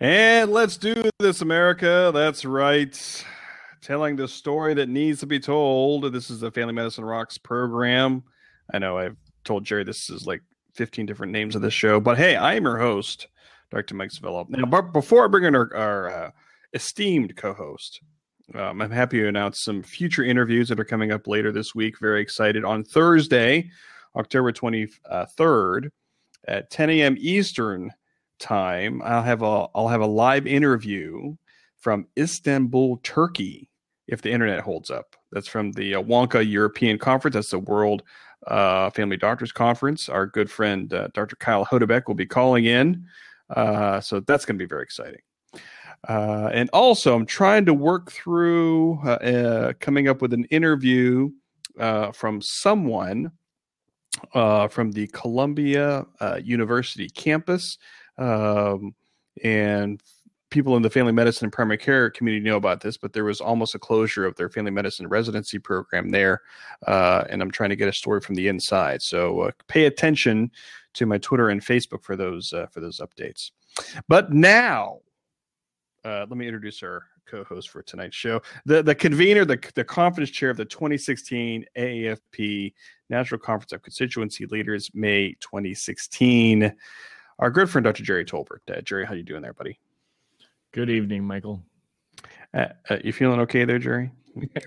And let's do this, America. That's right. Telling the story that needs to be told. This is the Family Medicine Rocks program. I know I've told Gerry this is like 15 different names of this show, but hey, I am your host, Dr. Mike Sevilla. Now, but before I bring in our, our uh, esteemed co host, um, I'm happy to announce some future interviews that are coming up later this week. Very excited. On Thursday, October 23rd at 10 a.m. Eastern time, I'll have a I'll have a live interview from Istanbul, Turkey, if the internet holds up. That's from the uh, WONCA European Conference. That's the World uh, Family Doctors Conference. Our good friend uh, Dr. Kyle Hodebeck will be calling in, uh, so that's going to be very exciting. Uh, and also, I'm trying to work through uh, coming up with an interview from someone from the Columbia University campus um, and people in the family medicine and primary care community know about this, but there was almost a closure of their family medicine residency program there. Uh, and I'm trying to get a story from the inside. So uh, pay attention to my Twitter and Facebook for those uh, for those updates. But now, uh, let me introduce our co-host for tonight's show, the the convener, the the conference chair of the 2016 AAFP National Conference of Constituency Leaders, May 2016 our good friend Dr. Gerry Tolbert. Uh, Gerry, how you doing there, buddy? Good evening, Michael. Uh, uh, you feeling okay there, Gerry?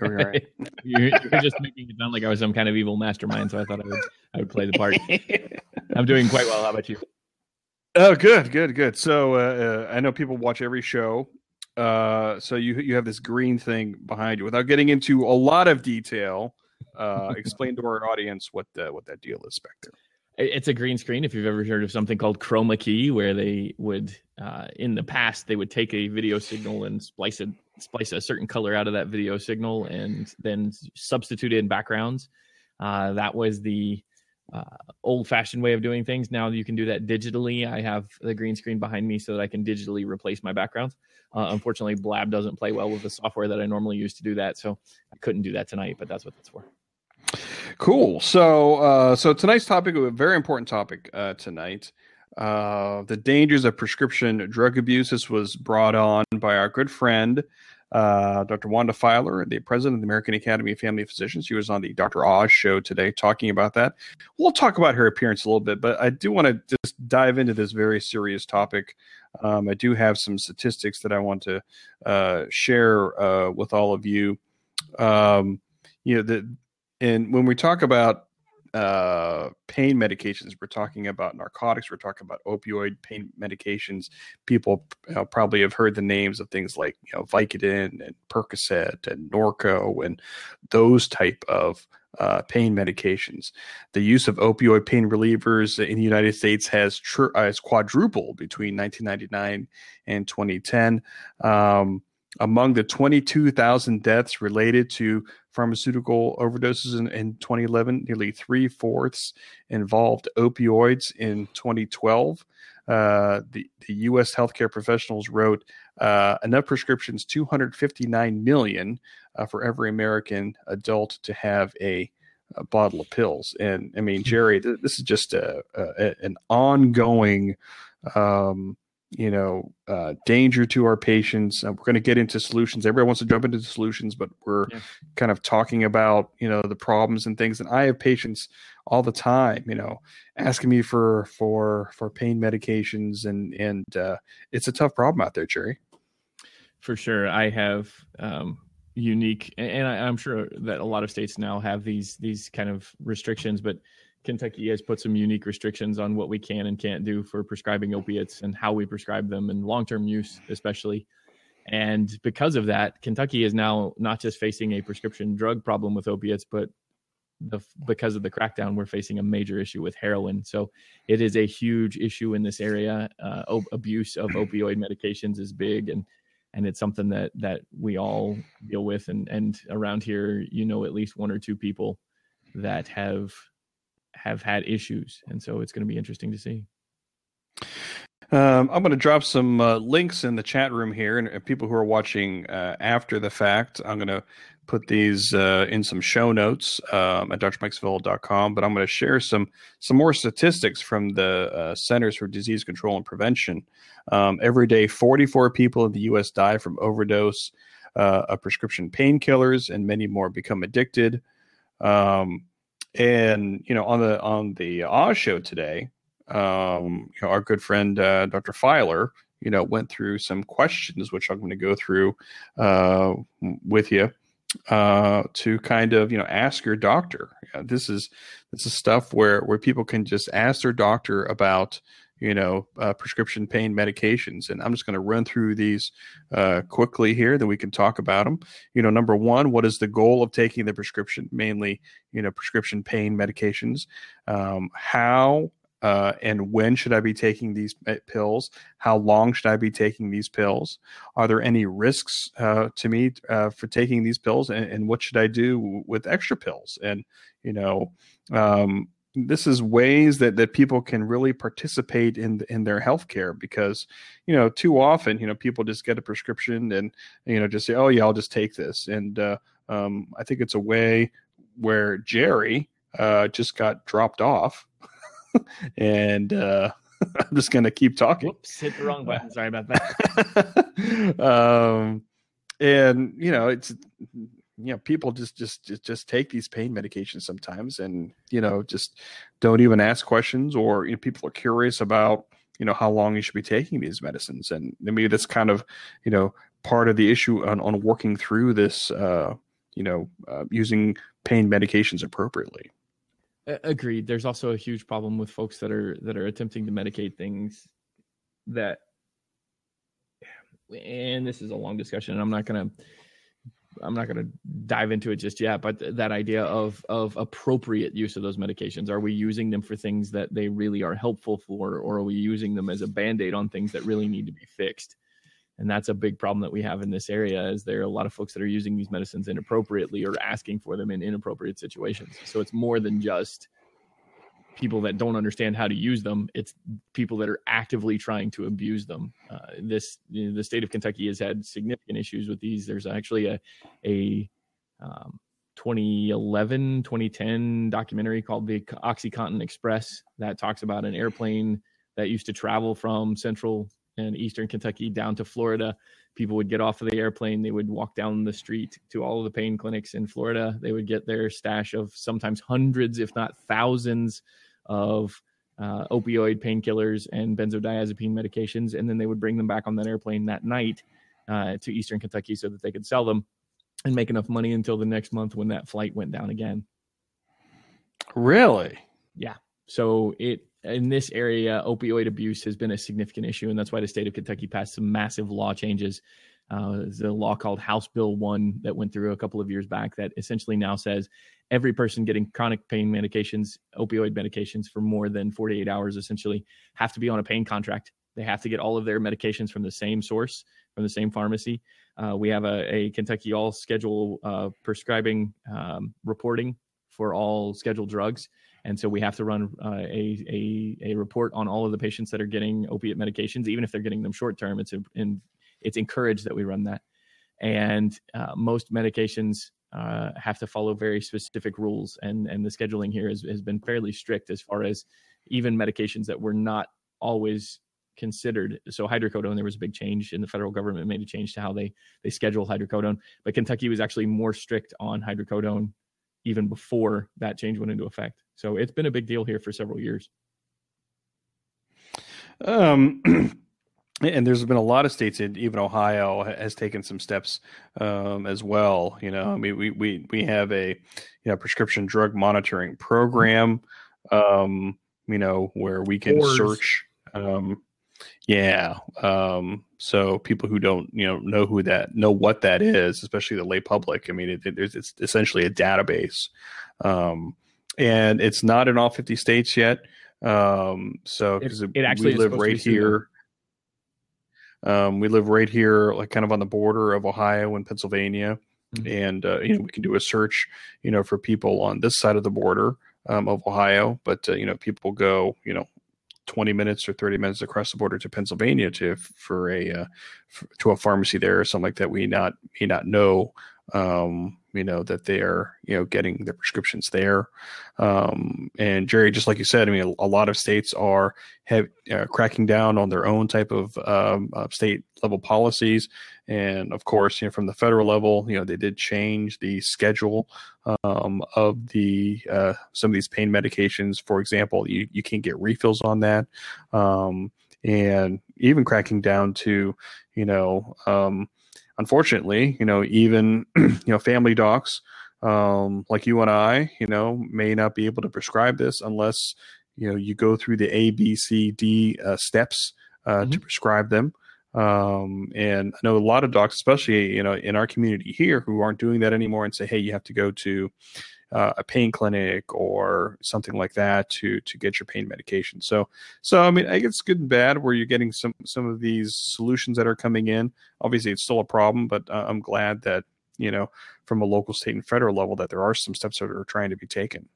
Right? you're, you're, just making it sound like I was some kind of evil mastermind, so I thought I would I would play the part. I'm doing quite well. How about you? Oh, good, good, good. So uh, uh, I know people watch every show. Uh, so you you have this green thing behind you. Without getting into a lot of detail, explain to our audience what what that deal is back there it's a green screen if you've ever heard of something called chroma key where they would uh, in the past they would take a video signal and splice it splice a certain color out of that video signal and then substitute in backgrounds. Uh, that was the uh, old fashioned way of doing things. Now you can do that digitally. I have the green screen behind me so that i can digitally replace my backgrounds. Uh, unfortunately blab doesn't play well with the software that i normally use to do that so i couldn't do that tonight but that's what that's for Cool. So, uh, so tonight's topic, a very important topic uh, tonight. Uh, the dangers of prescription drug abuse. This was brought on by our good friend, uh, Dr. Wanda Filer, the president of the American Academy of Family Physicians. She was on the Dr. Oz show today talking about that. We'll talk about her appearance a little bit, but I do want to just dive into this very serious topic. Um, I do have some statistics that I want to uh, share uh, with all of you. Um, you know, the and when we talk about uh, pain medications, we're talking about narcotics, we're talking about opioid pain medications. People you know, probably have heard the names of things like you know Vicodin and Percocet and Norco and those type of uh, pain medications. The use of opioid pain relievers in the United States has, tr- has quadrupled between 1999 and 2010. Um, among the 22,000 deaths related to pharmaceutical overdoses in, in 2011, nearly three fourths involved opioids in 2012. Uh, the, the U.S. healthcare professionals wrote uh, enough prescriptions, 259 million uh, for every American adult to have a, a, bottle of pills. And I mean, hmm. Gerry, th- this is just a, a an ongoing um, you know uh, danger to our patients. Uh, we're going to get into solutions. Everybody wants to jump into the solutions, but we're yeah. kind of talking about you know the problems and things. And I have patients all the time, you know, asking me for for for pain medications, and and uh, it's a tough problem out there, Gerry. For sure, I have um, unique, and I, I'm sure that a lot of states now have these these kind of restrictions, but Kentucky has put some unique restrictions on what we can and can't do for prescribing opiates and how we prescribe them and long term use, especially. And because of that, Kentucky is now not just facing a prescription drug problem with opiates, but the, because of the crackdown, we're facing a major issue with heroin. So it is a huge issue in this area. Uh, op- abuse of opioid medications is big, and and it's something that that we all deal with. And and around here, you know, at least one or two people that have have had issues, and so it's going to be interesting to see. Um, I'm going to drop some uh, links in the chat room here, and, and people who are watching uh, after the fact, I'm going to put these uh, in some show notes um, at drmikesevilla.com, but I'm going to share some some more statistics from the uh, Centers for Disease Control and Prevention. Um, every day, 44 people in the U.S. die from overdose uh, of prescription painkillers, and many more become addicted. Um, and you know, on the on the Oz show today, um, you know, our good friend uh, Dr. Filer, you know, went through some questions, which I'm going to go through uh, with you uh, to kind of you know ask your doctor. this is this is stuff where where people can just ask their doctor about you know uh, prescription pain medications, and I'm just going to run through these uh, quickly here. Then we can talk about them. You know, number one, what is the goal of taking the prescription? Mainly, you know, prescription pain medications. Um, how uh, and when should I be taking these pills? How long should I be taking these pills? Are there any risks uh, to me uh, for taking these pills? And, and, what should I do with extra pills? And you know, um, this is ways that that people can really participate in in their healthcare because you know too often you know people just get a prescription and you know just say oh yeah I'll just take this and uh, um, I think it's a way where Gerry uh, just got dropped off and uh, I'm just going to keep talking. Whoops, hit the wrong button. Sorry about that. um, and you know, it's you know, people just, just just take these pain medications sometimes, and you know, just don't even ask questions, or you know, people are curious about you know how long you should be taking these medicines, and maybe that's kind of you know part of the issue on on working through this. Uh, you know, uh, using pain medications appropriately. Agreed. There's also a huge problem with folks that are that are attempting to medicate things that and this is a long discussion and I'm not going to I'm not going to dive into it just yet, but that idea of of appropriate use of those medications. Are we using them for things that they really are helpful for or are we using them as a band-aid on things that really need to be fixed? and that's a big problem that we have in this area is there are a lot of folks that are using these medicines inappropriately or asking for them in inappropriate situations so it's more than just people that don't understand how to use them it's people that are actively trying to abuse them uh, this you know, the state of kentucky has had significant issues with these there's actually a a um, 2011 2010 documentary called the oxycontin express that talks about an airplane that used to travel from central and eastern Kentucky down to Florida. People would get off of the airplane, they would walk down the street to all of the pain clinics in Florida. They would get their stash of sometimes hundreds, if not thousands, of uh, opioid painkillers and benzodiazepine medications, and then they would bring them back on that airplane that night uh, to eastern Kentucky so that they could sell them and make enough money until the next month when that flight went down again. Really? Yeah. So it in this area, opioid abuse has been a significant issue, and that's why the state of Kentucky passed some massive law changes. Uh, there's a law called House Bill 1 that went through a couple of years back that essentially now says every person getting chronic pain medications, opioid medications for more than 48 hours, essentially have to be on a pain contract. They have to get all of their medications from the same source, from the same pharmacy. Uh, we have a, a, Kentucky all schedule uh, prescribing um, reporting for all scheduled drugs and so we have to run uh, a, a, a report on all of the patients that are getting opiate medications, even if they're getting them short term. It's in, it's encouraged that we run that, and uh, most medications uh, have to follow very specific rules, and and the scheduling here has, has been fairly strict as far as even medications that were not always considered. So hydrocodone, there was a big change, and the federal government made a change to how they they schedule hydrocodone. But Kentucky was actually more strict on hydrocodone even before that change went into effect. So it's been a big deal here for several years. Um, and there's been a lot of states, and even Ohio has taken some steps um, as well. You know, I mean, we we we have a you know prescription drug monitoring program. Um, you know, where we can search. Um, yeah. Um, so people who don't, you know, know who that, know what that is, especially the lay public. I mean, it, it, it's essentially a database, um, and it's not in all fifty states yet. Um, so because it, it, actually we live right here. Um, we live right here, like kind of on the border of Ohio and Pennsylvania, mm-hmm. and uh, you know we can do a search, you know, for people on this side of the border um, of Ohio. But uh, you know, people go, you know, 20 minutes or 30 minutes across the border to Pennsylvania to for a uh, for, to a pharmacy there or something like that we not may not know um, you know that they are you know getting their prescriptions there. Um, and Jerry, just like you said, I mean, a, a lot of states are have, uh, cracking down on their own type of um, uh, state level policies, and of course, you know, from the federal level, you know, they did change the schedule um, of the uh, some of these pain medications. For example, you you can't get refills on that. Um, and even cracking down to, you know, um, unfortunately, you know, even you know, family docs um, like you and I, you know, may not be able to prescribe this unless you know you go through the A, B, C, D uh, steps uh, mm-hmm. to prescribe them. Um, and I know a lot of docs, especially you know in our community here, who aren't doing that anymore, and say, hey, you have to go to uh, a pain clinic or something like that to to get your pain medication. So so I mean I guess good and bad where you're getting some some of these solutions that are coming in. Obviously it's still a problem, but uh, I'm glad that you know from a local, state, and federal level that there are some steps that are trying to be taken.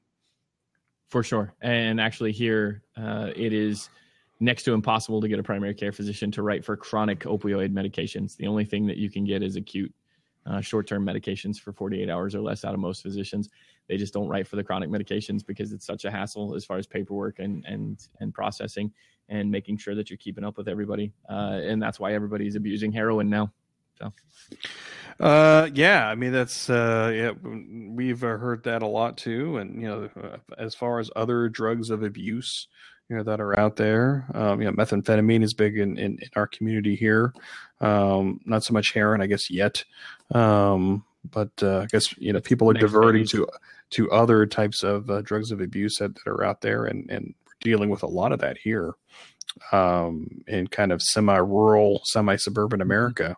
For sure, and actually here uh, it is next to impossible to get a primary care physician to write for chronic opioid medications. The only thing that you can get is acute uh, short-term medications for 48 hours or less out of most physicians. They just don't write for the chronic medications because it's such a hassle as far as paperwork and and and processing and making sure that you're keeping up with everybody. Uh, and that's why everybody's abusing heroin now. So. Uh, yeah, I mean that's uh, yeah, we've heard that a lot too, and you know, as far as other drugs of abuse, you know that are out there. Um, you know, methamphetamine is big in, in, in our community here. Um, not so much heroin, I guess, yet. Um, but uh, I guess you know people are Next diverting phase. to to other types of uh, drugs of abuse that, that, are out there, and and we're dealing with a lot of that here um, in kind of semi-rural, semi-suburban mm-hmm. America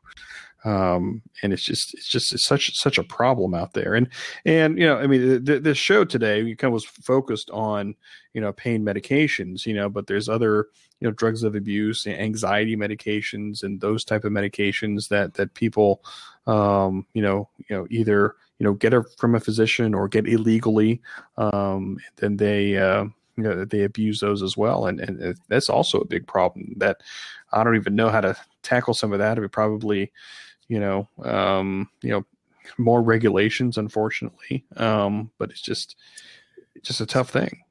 um, and it's just it's just it's such such a problem out there and and you know i mean th- this show today we kind of was focused on you know pain medications you know but there's other you know drugs of abuse anxiety medications and those type of medications that that people um, you know you know either you know get it from a physician or get illegally um, then they uh, you know they abuse those as well and and that's also a big problem that i don't even know how to tackle some of that it probably you know, um, you know, more regulations, unfortunately. Um, but it's just, it's just a tough thing.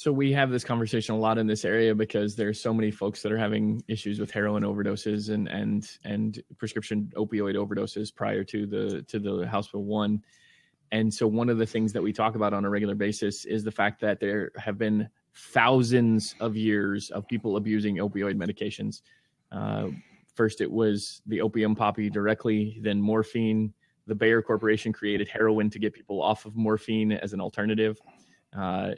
So we have this conversation a lot in this area because there's so many folks that are having issues with heroin overdoses and and and prescription opioid overdoses prior to the to the House Bill one. And so one of the things that we talk about on a regular basis is the fact that there have been thousands of years of people abusing opioid medications. Uh, First, it was the opium poppy directly, then morphine. The Bayer Corporation created heroin to get people off of morphine as an alternative. Uh,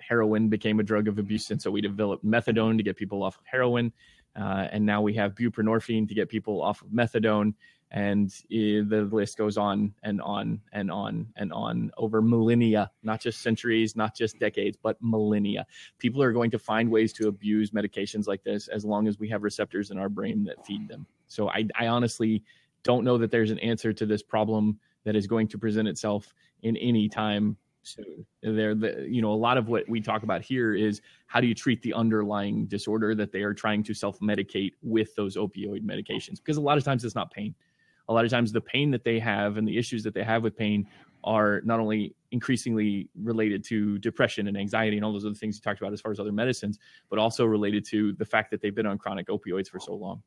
heroin became a drug of abuse, and so we developed methadone to get people off of heroin. Uh, and now we have buprenorphine to get people off of methadone. And the list goes on and on and on and on over millennia not just centuries not just decades but millennia. People are going to find ways to abuse medications like this as long as we have receptors in our brain that feed them. So i, I honestly don't know that there's an answer to this problem that is going to present itself in any time soon uh, there the, you know a lot of what we talk about here is how do you treat the underlying disorder that they are trying to self-medicate with those opioid medications because a lot of times it's not pain a lot of times the pain that they have and the issues that they have with pain are not only increasingly related to depression and anxiety and all those other things you talked about as far as other medicines, but also related to the fact that they've been on chronic opioids for so long.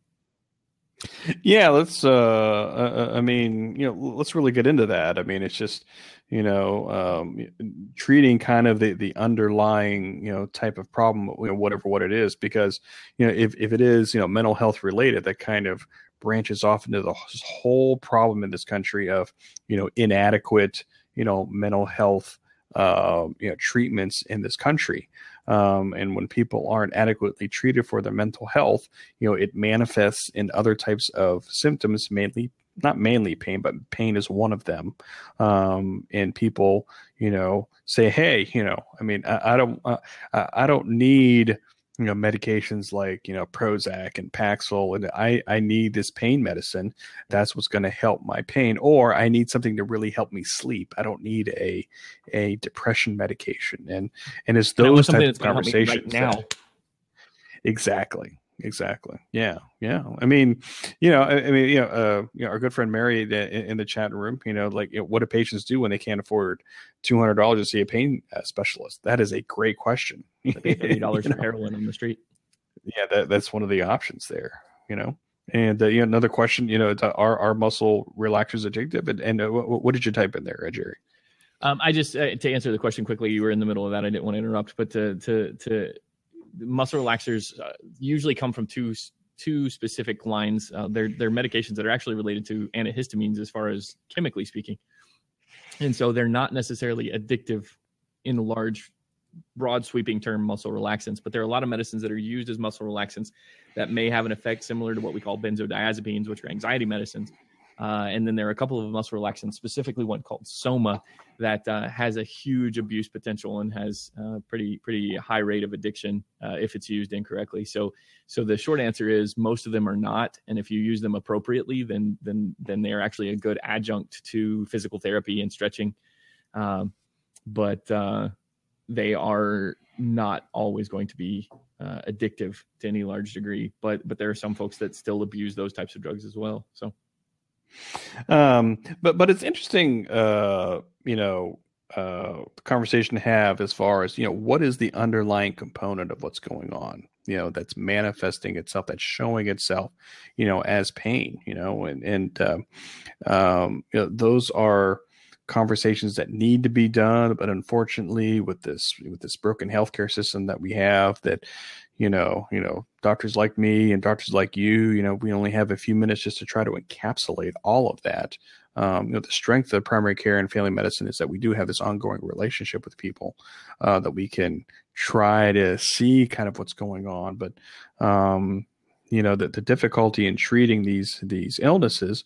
Yeah, let's. Uh, uh, I mean, you know, let's really get into that. I mean, it's just, you know, um, treating kind of the the underlying, you know, type of problem, you know, whatever what it is, because you know, if if it is, you know, mental health related, that kind of branches off into the whole problem in this country of you know inadequate you know mental health uh, you know treatments in this country um, and when people aren't adequately treated for their mental health you know it manifests in other types of symptoms mainly not mainly pain but pain is one of them. Um, and people you know say hey you know i mean i, I don't uh, i don't need you know medications like you know Prozac and Paxil, and I I need this pain medicine. That's what's going to help my pain, or I need something to really help me sleep. I don't need a a depression medication, and and it's those types of conversations right now. That, exactly, Exactly. Yeah. Yeah. I mean, you know, I, I mean, you know, uh, you know, our good friend Mary in, in the chat room, you know, like you know, what do patients do when they can't afford two hundred dollars to see a pain uh, specialist? That is a great question. Thirty dollars for heroin on the street. Yeah, that, that's one of the options there. You know, and uh, you know, another question, you know, are are muscle relaxers addictive? And, and uh, what, what, did you type in there, uh, Gerry? Um, I just uh, to answer the question quickly. You were in the middle of that. I didn't want to interrupt, but to to to muscle relaxers uh, usually come from two two specific lines. Uh, they're they're medications that are actually related to antihistamines as far as chemically speaking, and so they're not necessarily addictive in large broad sweeping term muscle relaxants but there are a lot of medicines that are used as muscle relaxants that may have an effect similar to what we call benzodiazepines which are anxiety medicines uh, and then there are a couple of muscle relaxants, specifically one called Soma, that uh, has a huge abuse potential and has a uh, pretty pretty high rate of addiction uh, if it's used incorrectly. So so the short answer is most of them are not, and if you use them appropriately, then then then they are actually a good adjunct to physical therapy and stretching. Um, but uh, they are not always going to be uh, addictive to any large degree. But but there are some folks that still abuse those types of drugs as well. So. Um, but but it's interesting, uh, you know, uh, conversation to have as far as you know what is the underlying component of what's going on you know that's manifesting itself that's showing itself you know as pain you know and and uh, um, you know those are conversations that need to be done but unfortunately with this with this broken healthcare system that we have that you know, you know, doctors like me and doctors like you, you know, we only have a few minutes just to try to encapsulate all of that. Um, you know, the strength of primary care and family medicine is that we do have this ongoing relationship with people uh, that we can try to see kind of what's going on. But um, you know, the, the difficulty in treating these these illnesses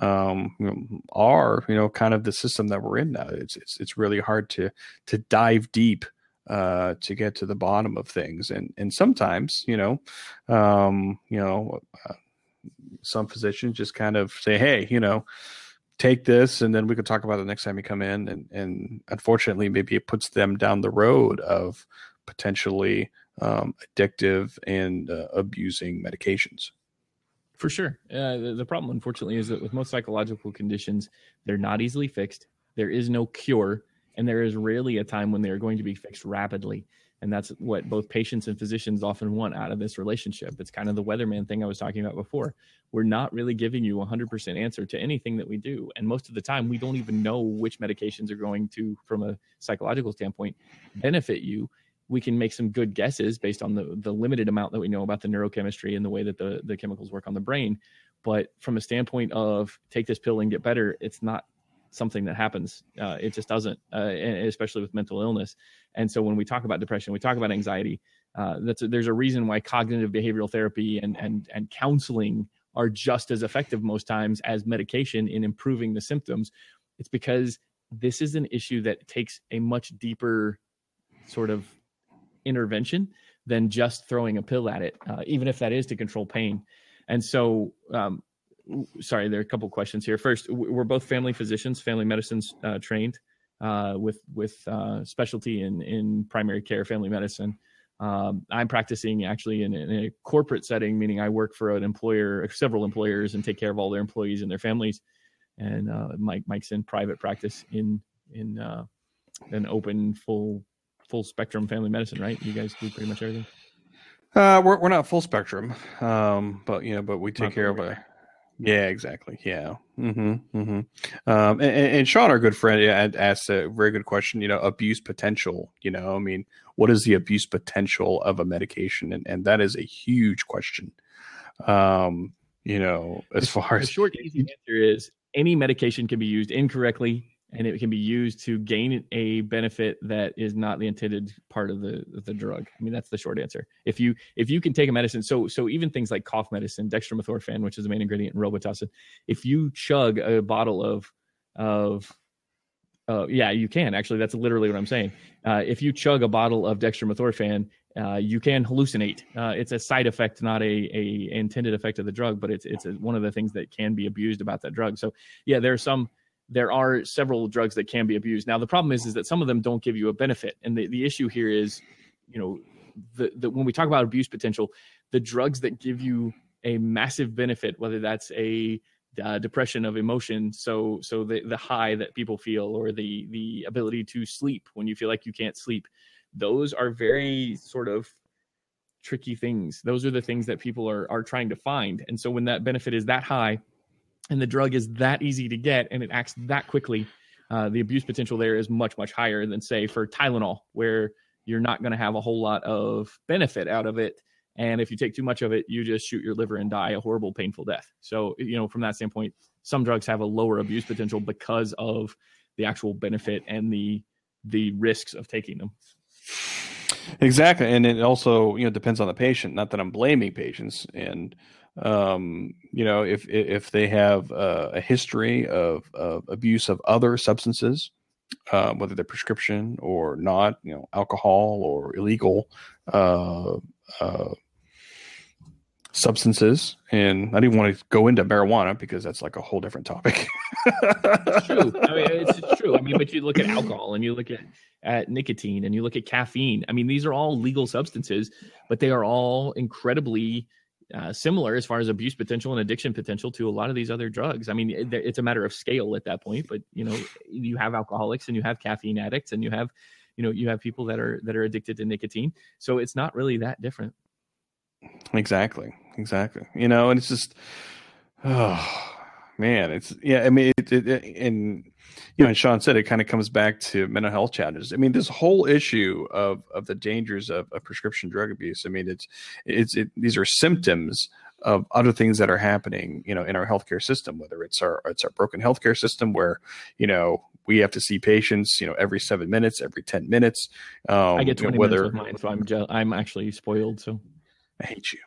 um, you know, are you know kind of the system that we're in now. It's it's it's really hard to to dive deep uh, to get to the bottom of things. And and sometimes, you know, um, you know, uh, some physicians just kind of say, "Hey, you know." take this and then we could talk about it next time you come in and and unfortunately maybe it puts them down the road of potentially um, addictive and uh, abusing medications. For sure. Uh, the, the, problem unfortunately is that with most psychological conditions they're not easily fixed. There is no cure and there is rarely a time when they are going to be fixed rapidly. And that's what both patients and physicians often want out of this relationship. It's kind of the weatherman thing i was talking about before. We're not really giving you a 100% answer to anything that we do. And most of the time we don't even know which medications are going to from a psychological standpoint benefit you we can make some good guesses based on the, the limited amount that we know about the neurochemistry and the way that the, the chemicals work on the brain but from a standpoint of take this pill and get better it's not something that happens. Uh, it just doesn't, uh, especially with mental illness. And so when we talk about depression, we talk about anxiety. Uh, that's a, there's a reason why cognitive behavioral therapy and and and counseling are just as effective most times as medication in improving the symptoms. It's because this is an issue that takes a much deeper sort of intervention than just throwing a pill at it, uh, even if that is to control pain. And so um, sorry, there are a couple questions here. First, we're both family physicians, family medicines uh, trained uh, with with uh, specialty in in primary care, family medicine. Um, I'm practicing actually in, in, a corporate setting, meaning I work for an employer, several employers, and take care of all their employees and their families. And uh, Mike Mike's in private practice in in uh, an open full full spectrum family medicine, right? You guys do pretty much everything. Uh, we're we're not full spectrum, um, but you know, but we take not care of a yeah, exactly. Yeah. Mm-hmm. Mm-hmm. Um, and, and, Sean, our good friend, asked a very good question. You know, abuse potential. You know, I mean, what is the abuse potential of a medication? And and that is a huge question. Um, you know, as far the as short, easy answer is any medication can be used incorrectly and it can be used to gain a benefit that is not the intended part of the the drug. I mean, that's the short answer. If you if you can take a medicine, so so even things like cough medicine, dextromethorphan, which is the main ingredient in Robitussin, if you chug a bottle of of uh, yeah, you can actually. That's literally what I'm saying. Uh, if you chug a bottle of dextromethorphan, uh, you can hallucinate. Uh, it's a side effect, not a, a intended effect of the drug, but it's it's a, one of the things that can be abused about that drug. So yeah, there are some there are several drugs that can be abused. Now the problem is is that some of them don't give you a benefit, and the, the issue here is, you know, the, the when we talk about abuse potential, the drugs that give you a massive benefit, whether that's a uh, depression of emotion, so so the the high that people feel, or the the ability to sleep when you feel like you can't sleep, those are very sort of tricky things. Those are the things that people are are trying to find. And so when that benefit is that high and the drug is that easy to get and it acts that quickly, uh, the abuse potential there is much much higher than say for Tylenol, where you're not going to have a whole lot of benefit out of it. And if you take too much of it, you just shoot your liver and die a horrible, painful death. So, you know, from that standpoint, some drugs have a lower abuse potential because of the actual benefit and the the risks of taking them. Exactly, and it also you know depends on the patient. Not that I'm blaming patients, and um, you know if if they have uh, a history of, of abuse of other substances, uh, whether they're prescription or not, you know, alcohol or illegal uh, uh, substances. And I didn't want to go into marijuana because that's like a whole different topic. it's true. I mean, it's, it's, true. I mean, but you look at alcohol and you look at, at nicotine and you look at caffeine. I mean, these are all legal substances, but they are all incredibly uh, similar as far as abuse potential and addiction potential to a lot of these other drugs. I mean, it, it's a matter of scale at that point, but you know, you have alcoholics and you have caffeine addicts and you have, you know, you have people that are that are addicted to nicotine. So it's not really that different. Exactly. Exactly. You know, and it's just, oh man, it's yeah. I mean, it, it, it and you know, and Sean said it kind of comes back to mental health challenges. I mean, this whole issue of of the dangers of, of prescription drug abuse. I mean, it's it's it, these are symptoms of other things that are happening, you know, in our healthcare system. Whether it's our it's our broken healthcare system, where you know we have to see patients, you know, every seven minutes, every ten minutes. Um, I get twenty you know, whether, minutes mine, so I'm I'm actually spoiled. So I hate you.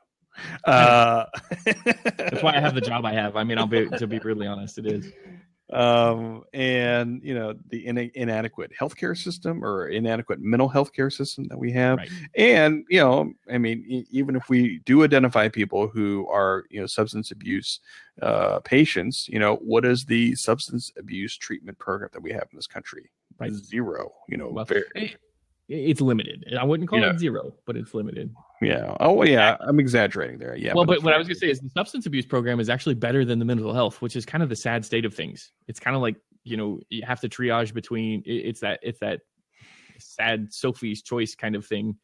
Uh, That's why I have the job I have. I mean, I'll be to be brutally honest, it is. Um, and you know the in- inadequate healthcare system or inadequate mental health care system that we have, right. and you know, I mean, e- even if we do identify people who are you know substance abuse uh, patients, you know, what is the substance abuse treatment program that we have in this country? Right. Zero. You know, well, very it's limited. I wouldn't call yeah. it zero, but it's limited. Yeah. Oh, yeah. I'm exaggerating there. Yeah. Well, but, but what I was going to say is the substance abuse program is actually better than the mental health, which is kind of the sad state of things. It's kind of like you know you have to triage between. It's that it's that sad Sophie's choice kind of thing,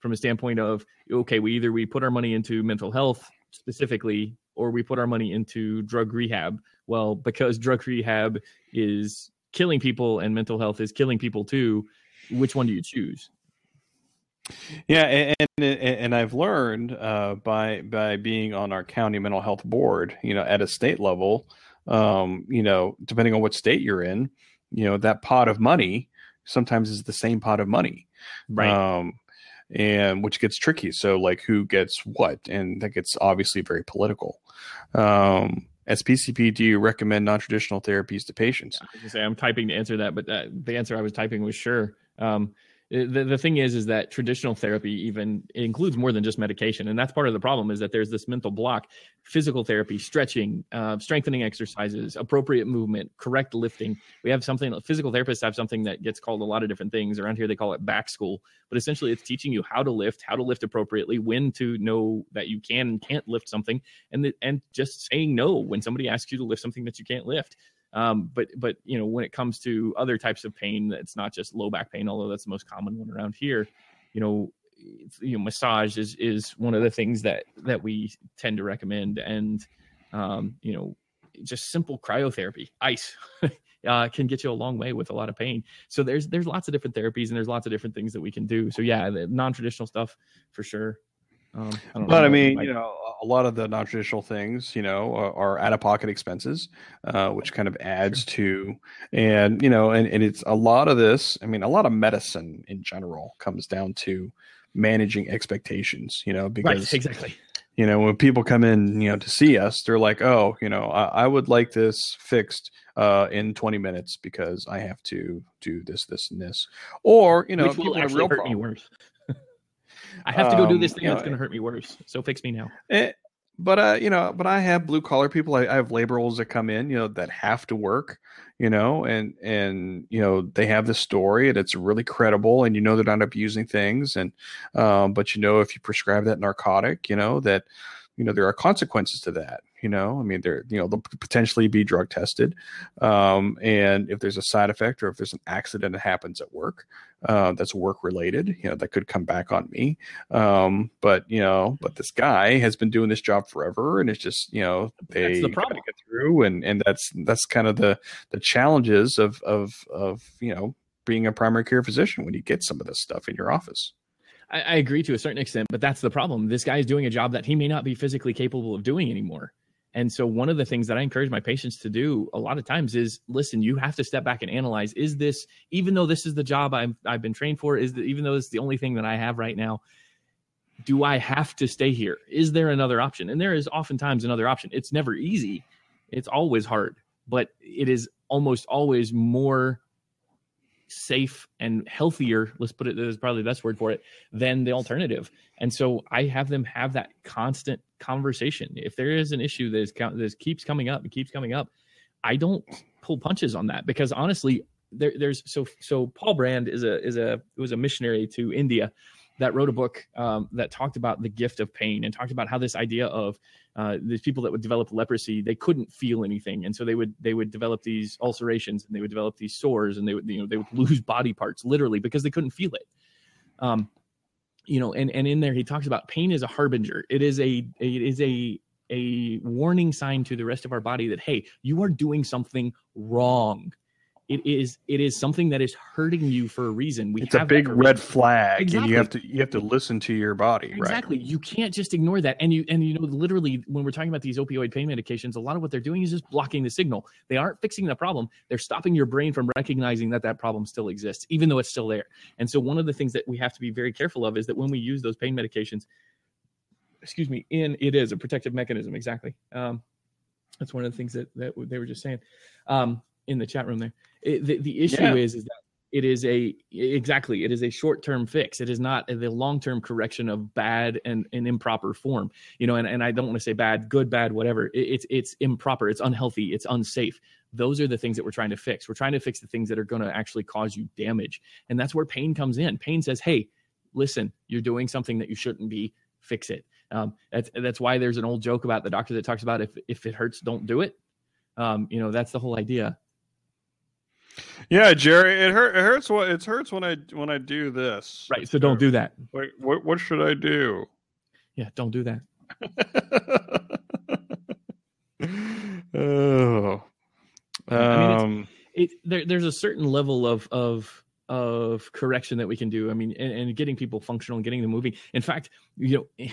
from a standpoint of okay, we either we put our money into mental health specifically, or we put our money into drug rehab. Well, because drug rehab is killing people and mental health is killing people too which one do you choose? Yeah, and and, and I've learned uh, by by being on our county mental health board, you know, at a state level, um, you know, depending on what state you're in, you know, that pot of money sometimes is the same pot of money, right? Um, and which gets tricky. So, like, who gets what, and that gets obviously very political. Um, as PCP, do you recommend non-traditional therapies to patients? I was say I'm typing to answer that, but uh, the answer I was typing was sure. Um, the, the thing is is that traditional therapy even includes more than just medication. And that's part of the problem is that there's this mental block physical therapy stretching uh, strengthening exercises appropriate movement correct lifting. We have something physical therapists have something that gets called a lot of different things. Around here they call it back school. But essentially it's teaching you how to lift how to lift appropriately when to know that you can and can't lift something and the, and just saying no when somebody asks you to lift something that you can't lift um, but but you know when it comes to other types of pain, it's not just low back pain, although that's the most common one around here. You know, you know, massage is is one of the things that that we tend to recommend, and um, you know, just simple cryotherapy, ice. uh, can get you a long way with a lot of pain. So there's there's lots of different therapies and there's lots of different things that we can do. So yeah, non-traditional stuff for sure. Um, I but I mean, you know, a lot of the non-traditional things, you know, are, are out-of-pocket expenses, uh, which kind of adds to, and you know, and, and it's a lot of this. I mean, a lot of medicine in general comes down to managing expectations. You know, because right, exactly. You know, when people come in, you know, to see us, they're like, "Oh, you know, I, I would like this fixed uh, in 20 minutes because I have to do this, this, and this," or you know, Which will actually hurt problem. me worse. I have to go do this um, thing that's going to hurt me worse. So fix me now. Eh, but uh, you know, but I have blue collar people. I, I have laborers that come in, you know, that have to work, you know, and and you know they have this story and it's really credible, and you know they're not abusing things, and um, but you know if you prescribe that narcotic, you know that you know there are consequences to that you know? I mean they're you know they'll potentially be drug tested um, and if there's a side effect or if there's an accident that happens at work uh, that's work related you know that could come back on me. Um, but you know but this guy has been doing this job forever and it's just you know they the got to get through and and that's that's kind of the the challenges of of of you know being a primary care physician when you get some of this stuff in your office I, I agree to a certain extent, but that's the problem. This guy is doing a job that he may not be physically capable of doing anymore. And so, one of the things that I encourage my patients to do a lot of times is listen, you have to step back and analyze is this, even though this is the job i have been trained for, is even though it's the only thing that I have right now, do I have to stay here? Is there another option? And there is oftentimes another option. It's never easy, it's always hard, but it is almost always more safe and healthier let's put it that is probably the best word for it than the alternative. And so i have them have that constant conversation. If there is an issue that, is, that keeps coming up and keeps coming up i don't pull punches on that because honestly there, there's so so paul brand is a is a was a missionary to india that wrote a book um, that talked about the gift of pain and talked about how this idea of uh, these people that would develop leprosy they couldn't feel anything. And so they would they would develop these ulcerations and they would develop these sores and they would you know they would lose body parts literally because they couldn't feel it. Um you know and and in there he talks about pain is a harbinger. It is a it is a a warning sign to the rest of our body that hey you are doing something wrong it is it is something that is hurting you for a reason. We it's a big red flag, exactly. and you have to you have to listen to your body. Exactly, right? you can't just ignore that. And you and you know literally when we're talking about these opioid pain medications, a lot of what they're doing is just blocking the signal. They aren't fixing the problem. They're stopping your brain from recognizing that that problem still exists, even though it's still there. And so one of the things that we have to be very careful of is that when we use those pain medications, excuse me, in it is a protective mechanism. Exactly. Um, that's one of the things that that they were just saying. Um, in the chat room there. It, the, the issue yeah. is is that it is a exactly it is a short-term fix. It is not the long-term correction of bad and, and improper form you know and, and i don't want to say bad good bad whatever. It, it's it's improper it's unhealthy it's unsafe. Those are the things that we're trying to fix. We're trying to fix the things that are going to actually cause you damage and that's where pain comes in. Pain says hey listen you're doing something that you shouldn't be. Fix it. Um, that's that's why there's an old joke about the doctor that talks about if if it hurts don't do it. Um, you know that's the whole idea yeah, Gerry, it hurt. It hurts. What it hurts when I when I do this. Right. So don't do that. Wait, what what should I do? Yeah, don't do that. oh. Um, I mean, it, there, there's a certain level of of of correction that we can do. I mean, and, and getting people functional and getting them moving. In fact, you know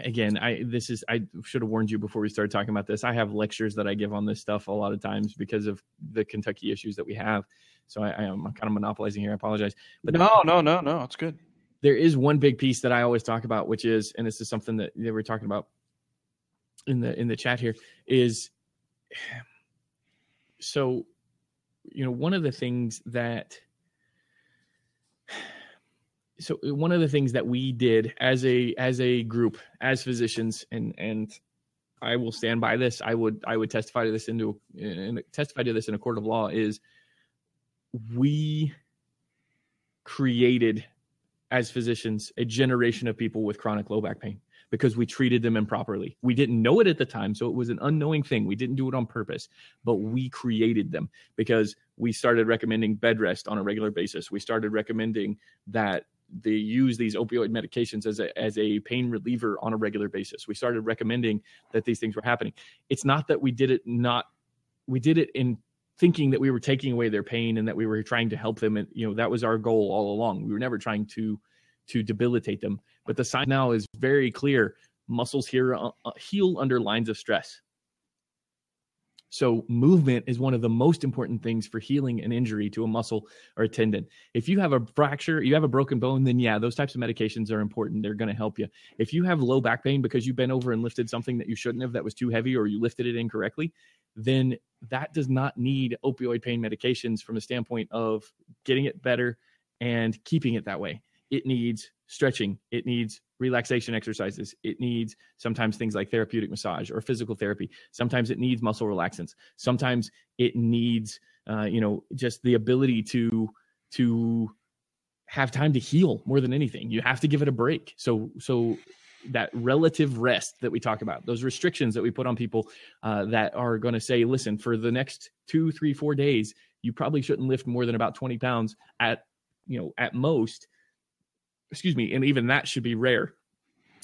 again i this is i should have warned you before we started talking about this. I have lectures that i give on this stuff a lot of times because of the kentucky issues that we have. So i, I am kind of monopolizing here. I apologize. But no no no no. It's good. there is one big piece that i always talk about which is and this is something that they were talking about in the in the chat here is so you know one of the things that so uh, one of the things that we did as a as a group as physicians and and I will stand by this. I would I would testify to this into and testify to this in a court of law is we created as physicians a generation of people with chronic low back pain because we treated them improperly. We didn't know it at the time, so it was an unknowing thing. We didn't do it on purpose, but we created them because we started recommending bed rest on a regular basis. We started recommending that they use these opioid medications as a as a pain reliever on a regular basis. We started recommending that these things were happening. It's not that we did it not we did it in thinking that we were taking away their pain and that we were trying to help them and you know that was our goal all along. We were never trying to to debilitate them. But the sign now is very clear. Muscles here uh, uh heal under lines of stress. So, movement is one of the most important things for healing an injury to a muscle or a tendon. If you have a fracture, you have a broken bone, then yeah, those types of medications are important. They're going to help you. If you have low back pain because you bent over and lifted something that you shouldn't have that was too heavy or you lifted it incorrectly, then that does not need opioid pain medications from a standpoint of getting it better and keeping it that way. It needs stretching, it needs relaxation exercises, it needs sometimes things like therapeutic massage or physical therapy. Sometimes it needs muscle relaxants. Sometimes it needs, uh, you know, just the ability to to have time to heal more than anything. You have to give it a break. So so that relative rest that we talk about, those restrictions that we put on people uh, that are going to say, listen, for the next two, three, four days, you probably shouldn't lift more than about 20 pounds at, you know, at most. Excuse me. And even that should be rare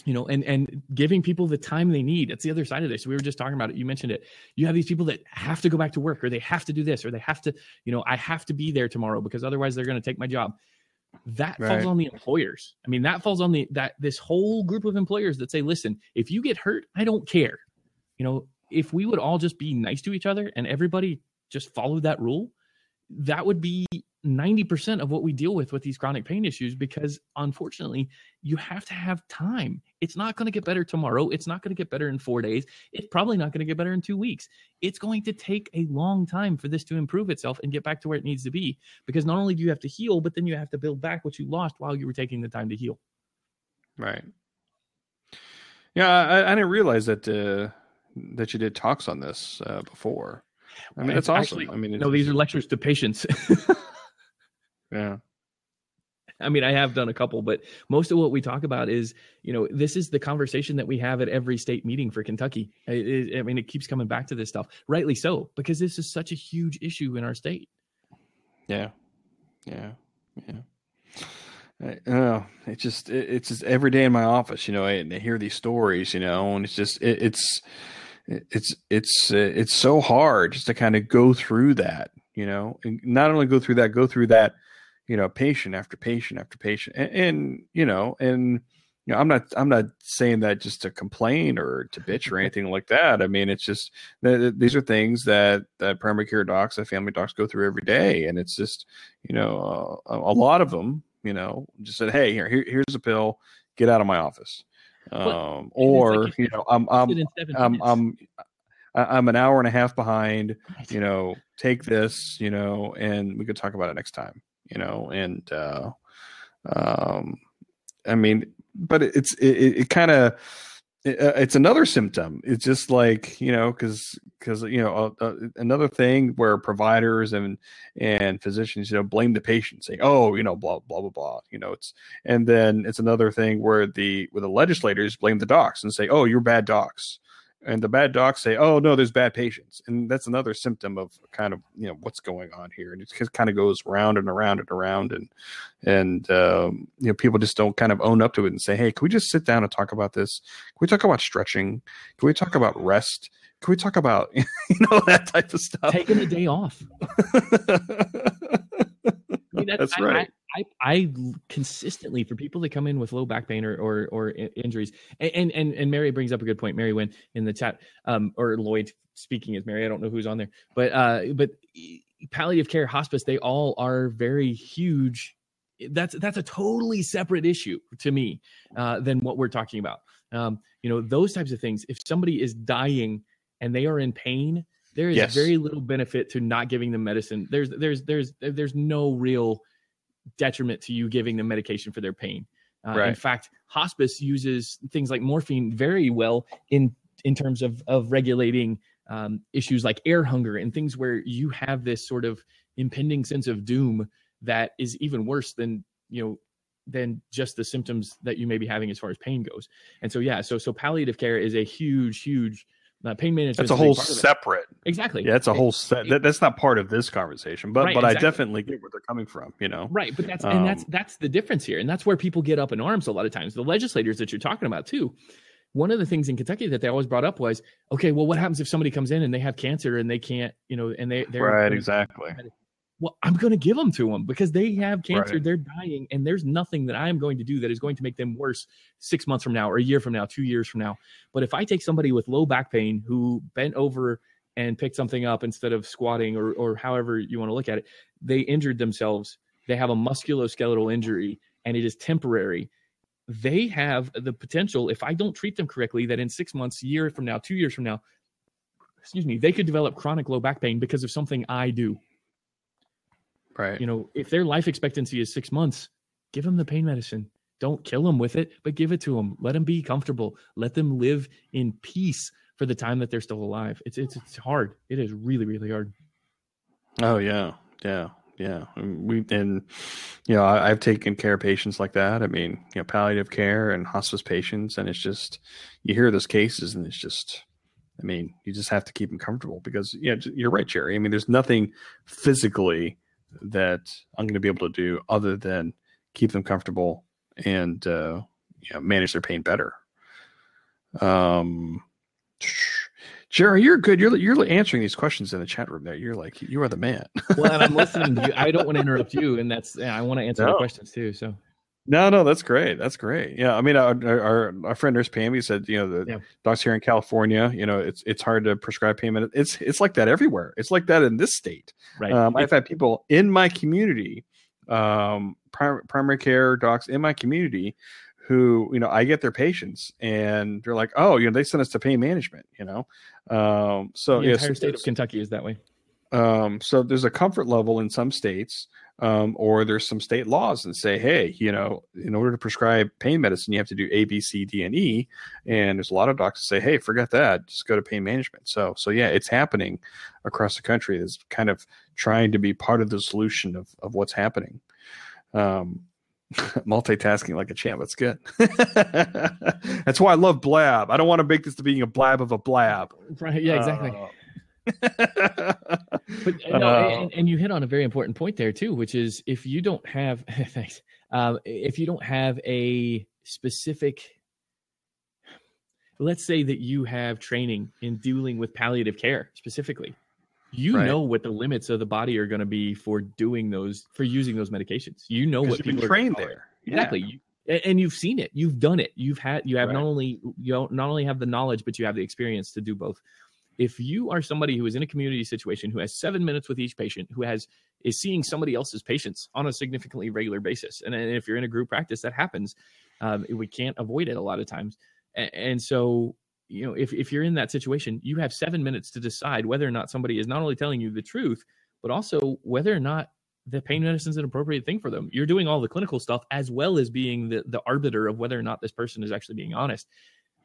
you know and and giving people the time they need. That's the other side of this. We were just talking about it. You mentioned it. You have these people that have to go back to work or they have to do this or they have to you know i have to be there tomorrow because otherwise they're going to take my job. That right. falls on the employers. I mean that falls on the that this whole group of employers that say listen if you get hurt i don't care. You know if we would all just be nice to each other and everybody just followed that rule that would be 90% of what we deal with with these chronic pain issues because unfortunately you have to have time. It's not going to get better tomorrow. It's not going to get better in four days. It's probably not going to get better in two weeks. It's going to take a long time for this to improve itself and get back to where it needs to be because not only do you have to heal but then you have to build back what you lost while you were taking the time to heal. Right. Yeah i, I didn't realize that uh, that you did talks on this uh, before. I mean, it's awesome. Actually, I mean, no, these are lectures to patients. Yeah. I mean, I have done a couple, but most of what we talk about is, you know, this is the conversation that we have at every state meeting for Kentucky. It, it, I mean, it keeps coming back to this stuff, rightly so, because this is such a huge issue in our state. Yeah, yeah, yeah. Uh, it's just it, it's just every day in my office, you know, I, I hear these stories, you know, and it's just it, it's it's it's uh, it's so hard just to kind of go through that, you know, and not only go through that, go through that you know, patient after patient after patient, and, and you know, and you know, I'm not I'm not saying that just to complain or to bitch or anything like that. I mean, it's just these are things that that primary care docs and family docs go through every day, and it's just you know uh, a, lot of them, you know, just said, hey, here, here here's a pill, get out of my office, um, or like you know, I'm I'm I'm, I'm I'm an hour and a half behind, you know, take this, you know, and we could talk about it next time you know, and uh, um, I mean, but it's it, it kind of uh, it's another symptom. It's just like you know, because because you know uh, uh, another thing where providers and and physicians you know blame the patient, saying, "Oh, you know, blah blah blah blah." You know, it's and then it's another thing where the where the legislators blame the docs and say, "Oh, you're bad docs." And the bad docs say, "Oh no, there's bad patients," and that's another symptom of kind of you know what's going on here, and it just kind of goes round and around and around, and and um, you know people just don't kind of own up to it and say, "Hey, can we just sit down and talk about this? Can we talk about stretching? Can we talk about rest? Can we talk about you know that type of stuff? Taking a day off." I mean, that's, that's right. I, I consistently for people that come in with low back pain or or, or injuries, and, and and Mary brings up a good point. Mary went in the chat, um, or Lloyd speaking as Mary. I don't know who's on there, but uh, but palliative care, hospice, they all are very huge. That's that's a totally separate issue to me uh, than what we're talking about. Um, you know, those types of things. If somebody is dying and they are in pain, there is yes. very little benefit to not giving them medicine. There's there's there's there's no real detriment to you giving them medication for their pain. Uh, right. In fact, hospice uses things like morphine very well in in terms of of regulating um, issues like air hunger and things where you have this sort of impending sense of doom that is even worse than you know than just the symptoms that you may be having as far as pain goes. And so yeah, so so palliative care is a huge huge uh, pain management. That's a whole separate. Exactly. Yeah, that's a whole set. That, that's not part of this conversation, but right, but exactly. I definitely get where they're coming from. You know. Right, but that's um, and that's um, that's the difference here, and that's where people get up in arms a lot of times. The legislators that you're talking about too. One of the things in Kentucky that they always brought up was, okay, well, what happens if somebody comes in and they have cancer and they can't, you know, and they they're right, exactly well, I'm going to give them to them because they have cancer, right. they're dying, and there's nothing that I'm going to do that is going to make them worse six months from now, or a year from now, two years from now. But if I take somebody with low back pain who bent over and picked something up instead of squatting, or or however you want to look at it, they injured themselves. They have a musculoskeletal injury, and it is temporary. They have the potential, if I don't treat them correctly, that in six months, year from now, two years from now, excuse me, they could develop chronic low back pain because of something I do. Right. You know, if their life expectancy is six months, give them the pain medicine. don't kill them with it, but give it to them. Let them be comfortable. Let them live in peace for the time that they're still alive. It's it's it's hard. It is really really hard. Oh yeah, yeah, yeah. We and you know I, have taken care of patients like that. I mean, you know, palliative care and hospice patients, and it's just you hear those cases, and it's just. I mean, you just have to keep them comfortable because yeah, you're right, Gerry. I mean, there's nothing physically that I'm going to be able to do other than keep them comfortable and uh, you know, manage their pain better. Um, Gerry, you're good. You're you're answering these questions in the chat room. There, you're like you are the man. well, and I'm listening to you. I don't want to interrupt you, and that's I want to answer no. the questions too. So. No, no, that's great. That's great. Yeah, I mean, our our, our friend Nurse Pammy said, you know, the yeah. docs here in California, you know, it's it's hard to prescribe payment. It's it's like that everywhere. It's like that in this state. Right. Um, I've had people in my community, um, prim- primary care docs in my community, who you know I get their patients and they're like, oh, you know, they send us to pain management, you know. Um, so the entire state of Kentucky is that way. Um, so there's a comfort level in some states, um, or there's some state laws that say, hey, you know, in order to prescribe pain medicine, you have to do A, B, C, D, and E. And there's a lot of doctors say, hey, forget that, just go to pain management. So, so yeah, it's happening across the country. It's kind of trying to be part of the solution of of what's happening. Um, multitasking like a champ. That's good. That's why I love blab. I don't want to make this to being a blab of a blab. Right. Yeah. Exactly. Uh, but uh, no, uh, and, and, you hit on a very important point there too, which is if you don't have thanks, um, if you don't have a specific, let's say that you have training in dealing with palliative care specifically, you right. know what the limits of the body are going to be for doing those for using those medications. You know what people are trained there. exactly. Yeah. you, and you've seen it. You've done it. You've had you have right. not only you don't not only have the knowledge but you have the experience to do both if you are somebody who is in a community situation who has seven minutes with each patient who has is seeing somebody else's patients on a significantly regular basis and, and if you're in a group practice that happens um, we can't avoid it a lot of times. And, and so you know if, if you're in that situation you have seven minutes to decide whether or not somebody is not only telling you the truth but also whether or not the pain medicine is an appropriate thing for them. You're doing all the clinical stuff as well as being the, the arbiter of whether or not this person is actually being honest.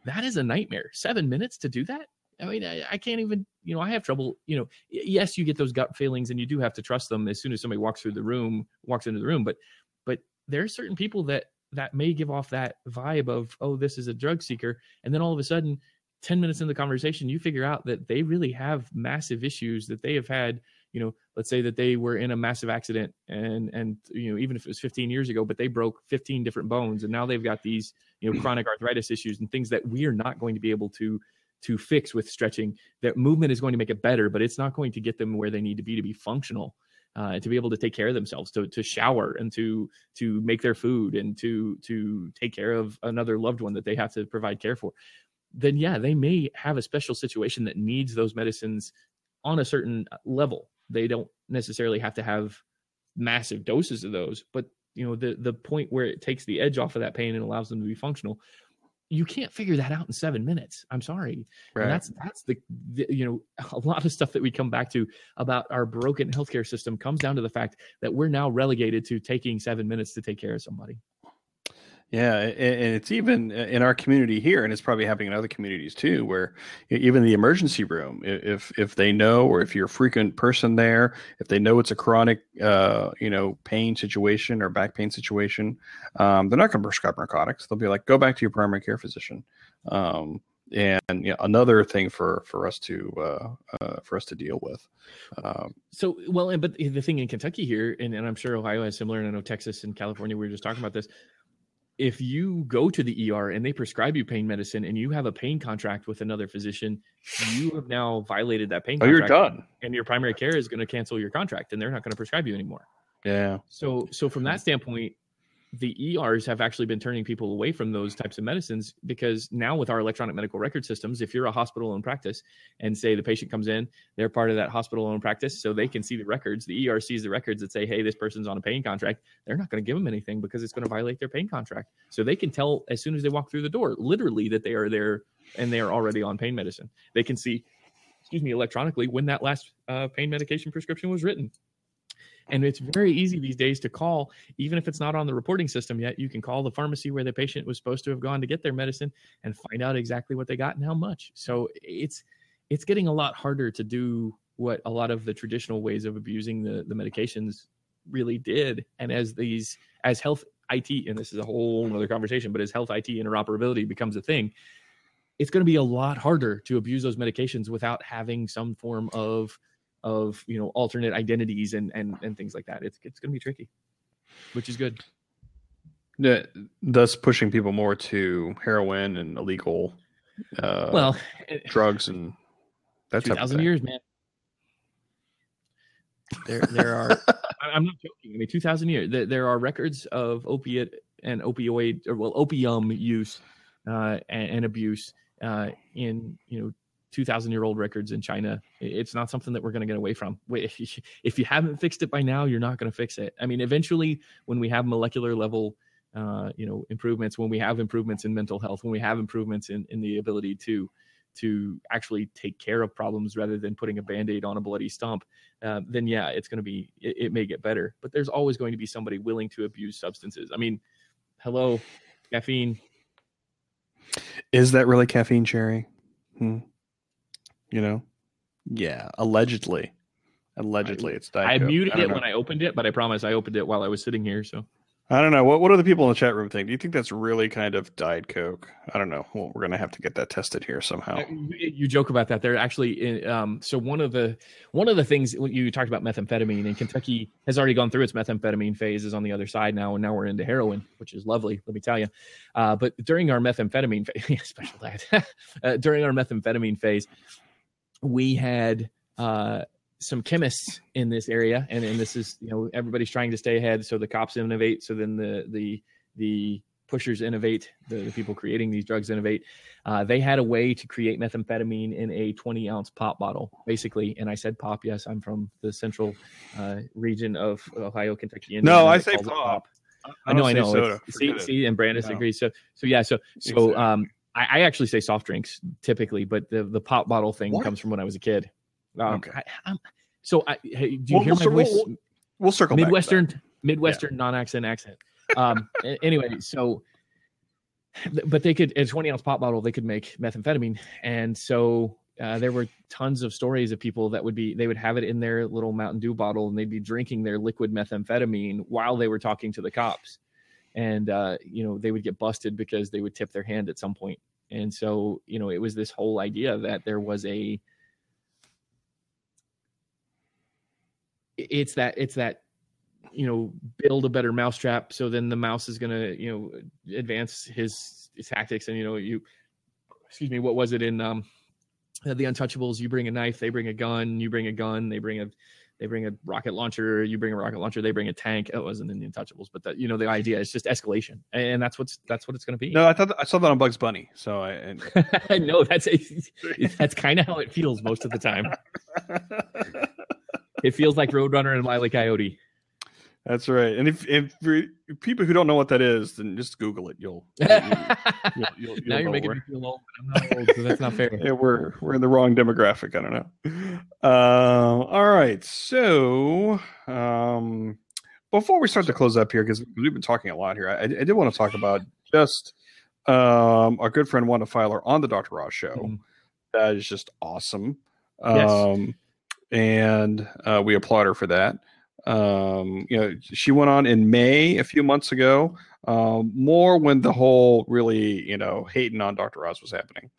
That is a nightmare. Seven minutes to do that i mean I, I can't even you know i have trouble you know yes you get those gut feelings and you do have to trust them as soon as somebody walks through the room walks into the room but but there are certain people that that may give off that vibe of oh this is a drug seeker and then all of a sudden 10 minutes in the conversation you figure out that they really have massive issues that they have had you know let's say that they were in a massive accident and and you know even if it was 15 years ago but they broke 15 different bones and now they've got these you know chronic arthritis issues and things that we are not going to be able to to fix with stretching that movement is going to make it better but it's not going to get them where they need to be to be functional uh, to be able to take care of themselves, to to shower and to to make their food and to to take care of another loved one that they have to provide care for then yeah, they may have a special situation that needs those medicines on a certain uh, level. They don't necessarily have to have massive doses of those, but you know the the point where it takes the edge off of that pain and allows them to be functional you can't figure that out in seven minutes. I'm sorry. Right. And that's that's the, the, you know a lot of stuff that we come back to about our broken healthcare system comes down to the fact that we're now relegated to taking seven minutes to take care of somebody. Yeah, and it's even in our community here, and it's probably happening in other communities too, where even the emergency room, if if they know, or if you're a frequent person there, if they know it's a chronic, uh, you know, pain situation or back pain situation, um, they're not going to prescribe narcotics. They'll be like, go back to your primary care physician. Um, and you know, another thing for for us to uh, uh, for us to deal with. Um, so well, and but the thing in Kentucky here, and, and I'm sure Ohio has similar, and I know Texas and California. We were just talking about this if you go to the ER and they prescribe you pain medicine and you have a pain contract with another physician, you have now violated that pain. Oh, you're done. And your primary care is going to cancel your contract and they're not going to prescribe you anymore. Yeah. So, so from that standpoint, the ERs have actually been turning people away from those types of medicines because now with our electronic medical record systems, if you're a hospital owned practice and say the patient comes in, they're part of that hospital owned practice, so they can see the records. The ER sees the records that say, hey, this person's on a pain contract. They're not going to give them anything because it's going to violate their pain contract. So they can tell as soon as they walk through the door, literally, that they are there and they are already on pain medicine. They can see, excuse me, electronically when that last uh, pain medication prescription was written And it's very easy these days to call, even if it's not on the reporting system yet. You can call the pharmacy where the patient was supposed to have gone to get their medicine and find out exactly what they got and how much. So it's it's getting a lot harder to do what a lot of the traditional ways of abusing the, the medications really did. And as these as health IT, and this is a whole other conversation, but as health IT interoperability becomes a thing, it's going to be a lot harder to abuse those medications without having some form of of you know alternate identities and and and things like that. It's it's going to be tricky, which is good. Yeah, thus pushing people more to heroin and illegal uh, well drugs and that's two thousand years, man. There there are. I'm not joking. I mean, two thousand years. There, there, are records of opiate and opioid or well opium use uh, and, and abuse uh, in you know 2000 year old records in China. It's not something that we're going to get away from. If you haven't fixed it by now, you're not going to fix it. I mean, eventually, when we have molecular level, uh, you know, improvements, when we have improvements in mental health, when we have improvements in, in the ability to to actually take care of problems rather than putting a band-aid on a bloody stump uh, then yeah it's going to be it, it may get better but there's always going to be somebody willing to abuse substances i mean hello caffeine is that really caffeine, Gerry? Hmm. You know? Yeah, allegedly. Allegedly, it's Diet I Coke. muted I it know. when I opened it, but I promise I opened it while I was sitting here. So I don't know. What what do the people in the chat room think? Do you think that's really kind of Diet Coke? I don't know. Well, we're gonna have to get that tested here somehow. Uh, you joke about that. They're actually um, so one of the one of the things you talked about methamphetamine and Kentucky has already gone through its methamphetamine phase is on the other side now, and now we're into heroin, which is lovely. Let me tell you. Uh, but during our methamphetamine special diet, uh, during our methamphetamine phase, we had uh, some chemists in this area, and, and this is you know everybody's trying to stay ahead. So the cops innovate, so then the the the pushers innovate, the, the people creating these drugs innovate. Uh, they had a way to create methamphetamine in a 20 ounce pop bottle, basically. And I said pop. Yes, I'm from the central uh, region of Ohio, Kentucky. Indiana. No, I say pop. pop. I, I know, I know. See, see, and Brandis no. agrees. So, so yeah, so so um, I, I, actually say soft drinks typically, but the the pop bottle thing what? comes from when I was a kid. Um, okay. I, so, I, hey, do you we'll, hear we'll, my voice? We'll, we'll circle Midwestern, Midwestern yeah. non-accent accent. Um, anyway, so, but they could a 20 ounce pop bottle they could make methamphetamine, and so uh, there were tons of stories of people that would be they would have it in their little Mountain Dew bottle and they'd be drinking their liquid methamphetamine while they were talking to the cops, and uh, you know they would get busted because they would tip their hand at some point, and so you know it was this whole idea that there was a it's that it's that you know build a better mousetrap so then the mouse is going to you know advance his, his tactics and you know you excuse me what was it in um the untouchables? You bring a knife they bring a gun you bring a gun they bring a they bring a rocket launcher you bring a rocket launcher they bring a tank it wasn't in the untouchables but that you know the idea is just escalation and that's what's that's what it's going to be no i thought i saw that on bugs bunny so i i know that's a, that's kind of how it feels most of the time it feels like Roadrunner and Wile E. Coyote. That's right. And if, if people who don't know what that is, then just Google it. You'll. you'll, you'll, you'll now you're making me feel old. I'm not old, so that's not fair. yeah, we're we're in the wrong demographic. I don't know. Uh, all right. So um, before we start to close up here, because we've been talking a lot here, I, I did want to talk about just um, our good friend Wanda Filer on the Dr. Oz show. Mm-hmm. That is just awesome. Yes. Um, and uh, we applaud her for that. Um, you know, she went on in May a few months ago, um, more when the whole really, you know, hating on Dr. Oz was happening.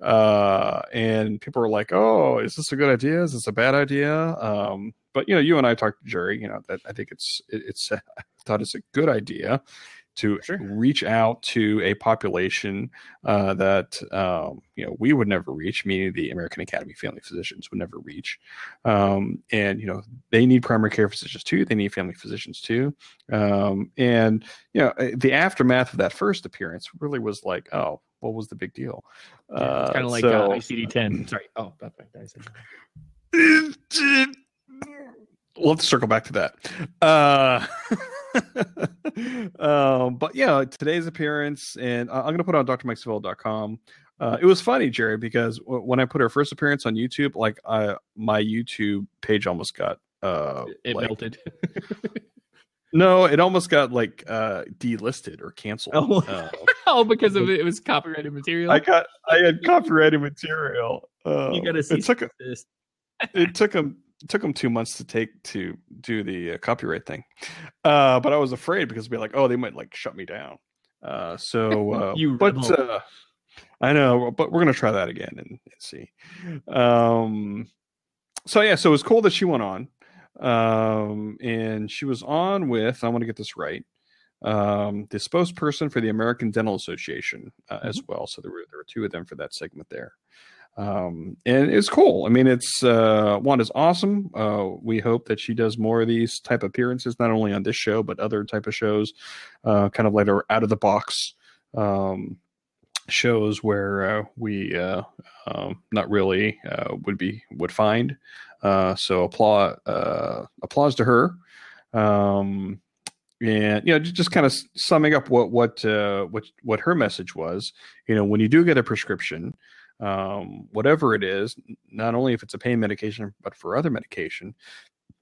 Uh, and people were like, oh, is this a good idea? Is this a bad idea? Um, but, you know, you and I talked to Gerry, you know, that I think it's, it, it's, I thought it's a good idea to sure. reach out to a population uh, that um, you know we would never reach, meaning the American Academy of Family Physicians would never reach. Um, and you know they need primary care physicians too. They need family physicians too. Um, and you know eh, the aftermath of that first appearance really was like, oh, what was the big deal? Yeah, it's kind of uh, like so, uh, ICD ten. Sorry. Oh, that's right. we'll have to circle back to that. Uh, um, but yeah, today's appearance, and I'm going to put on drmikesevilla.com. Uh, it was funny, Jerry, because w- when I put her first appearance on YouTube, like I, my YouTube page almost got uh, it like, melted. no, it almost got like uh, delisted or canceled. Oh. Uh, oh, because of it, it was copyrighted material. I got I had copyrighted material. Uh, you got to it see. took a, this. it took them it took them two months to take to do the uh, copyright thing, uh, but I was afraid because be like, oh, they might like shut me down. Uh, so, uh, You but uh, I know, but we're gonna try that again and, and see. Um, so yeah, so it was cool that she went on, um, and she was on with I want to get this right. Um, the spokesperson for the American Dental Association uh, as well. So there were there were two of them for that segment there um and it's cool. I mean it's uh wanda's awesome. Uh we hope that she does more of these type appearances not only on this show but other type of shows uh kind of like our out of the box um shows where uh, we uh um not really uh would be would find. Uh so applause uh applause to her. Um and you know just, just kind of summing up what what uh what what her message was. You know when you do get a prescription um, whatever it is, not only if it's a pain medication, but for other medication.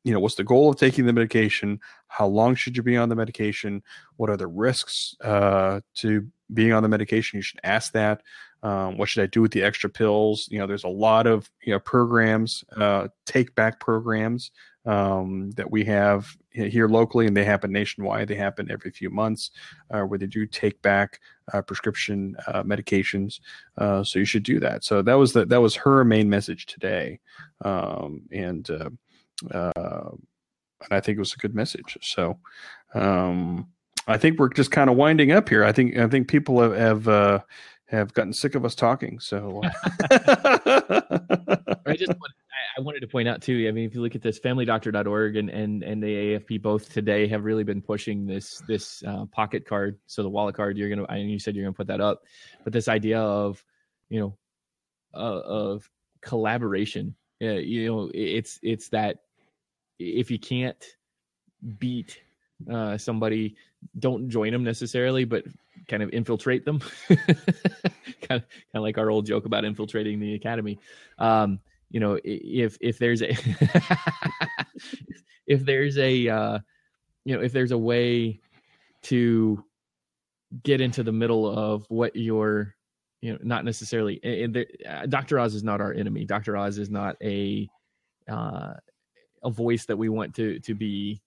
You know, what's the goal of taking the medication? How long should you be on the medication? What are the risks uh, to being on the medication? You should ask that. Um, what should I do with the extra pills? You know, there's a lot of you know programs, uh, take back programs um, that we have here locally, and they happen nationwide. They happen every few months, uh, where they do take back uh, prescription uh, medications. Uh, so you should do that. So that was the, that was her main message today, um, and uh, uh, and I think it was a good message. So um, I think we're just kind of winding up here. I think I think people have have, have gotten sick of us talking. So I just want, I, wanted to point out too. I mean, if you look at this, FamilyDoctor.org and and and the AFP both today have really been pushing this this uh, pocket card. So the wallet card, you're gonna. I you said you're gonna put that up, but this idea of you know uh, of collaboration. Uh, you know, it's it's that if you can't beat uh, somebody, don't join them necessarily, but kind of infiltrate them. kind of kind of like our old joke about infiltrating the academy. Um, you know, if if there's a if there's a uh, you know if there's a way to get into the middle of what your you know not necessarily there, uh, Dr. Oz is not our enemy. Dr. Oz is not a uh, a voice that we want to to be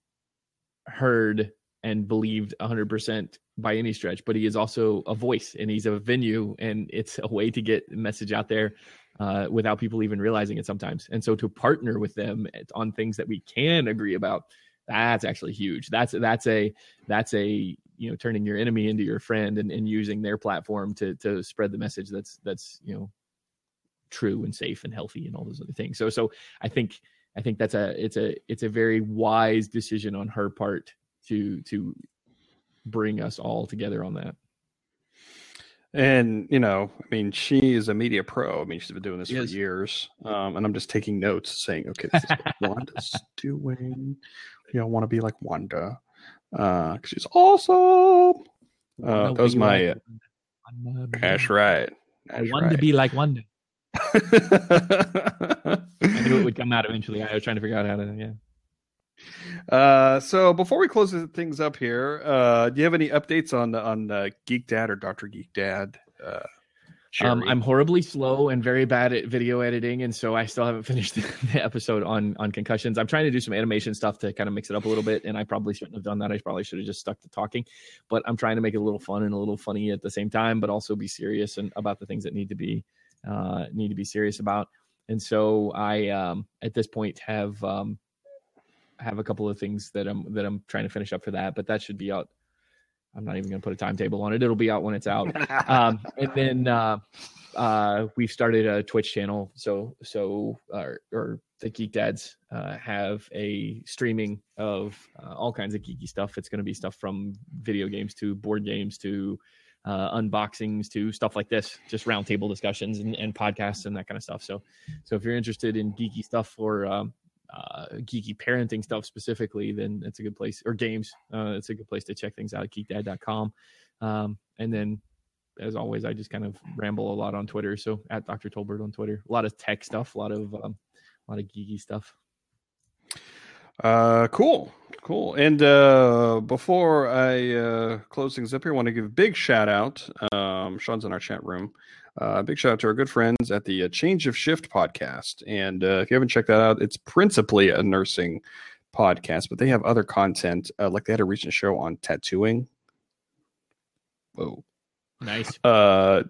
heard and believed 100% by any stretch but he is also a voice and he's a venue and it's a way to get message out there uh, without people even realizing it sometimes. And so to partner with them on things that we can agree about that's actually huge. That's that's a that's a you know turning your enemy into your friend and, and using their platform to to spread the message that's that's you know true and safe and healthy and all those other things. So so i think i think that's a it's a it's a very wise decision on her part to to bring us all together on that And you know, I mean, she is a media pro. I mean, she's been doing this for years. Um, and I'm just taking notes, saying, "Okay, this is what Wanda's doing. You know, I want to be like Wanda, uh, 'cause she's awesome." Uh, that was my. Uh, that's right. I That's wanted to be like Wanda. I knew it would come out eventually. I was trying to figure out how to. Yeah. Uh, so before we close things up here, uh, do you have any updates on on uh, Geek Dad or Doctor Geek Dad? Uh, Um, I'm horribly slow and very bad at video editing, and so I still haven't finished the episode on on concussions. I'm trying to do some animation stuff to kind of mix it up a little bit, and I probably shouldn't have done that. I probably should have just stuck to talking, but I'm trying to make it a little fun and a little funny at the same time, but also be serious and about the things that need to be uh, need to be serious about. And so I, um, at this point, have um, have a couple of things that I'm that I'm trying to finish up for that, but that should be out. I'm not even going to put a timetable on it. It'll be out when it's out um, and then uh, uh, we've started a Twitch channel. So so uh, or the Geek Dads uh, have a streaming of uh, all kinds of geeky stuff. It's going to be stuff from video games to board games to uh, unboxings to stuff like this, just roundtable discussions and, and podcasts and that kind of stuff. So so if you're interested in geeky stuff or um, uh, geeky parenting stuff specifically, then it's a good place. Or games, uh, it's a good place to check things out at geekdad.com. Um, and then, as always, I just kind of ramble a lot on Twitter. So at Dr. Tolbert on Twitter, a lot of tech stuff, a lot of um, a lot of geeky stuff. Uh, cool, cool. And uh, before I uh, close things up here, I want to give a big shout out. Um, Sean's in our chat room. Uh, big shout out to our good friends at the uh, Change of Shift podcast. And uh, if you haven't checked that out, it's principally a nursing podcast, but they have other content. Uh, like they had a recent show on tattooing. Whoa. Nice. Uh,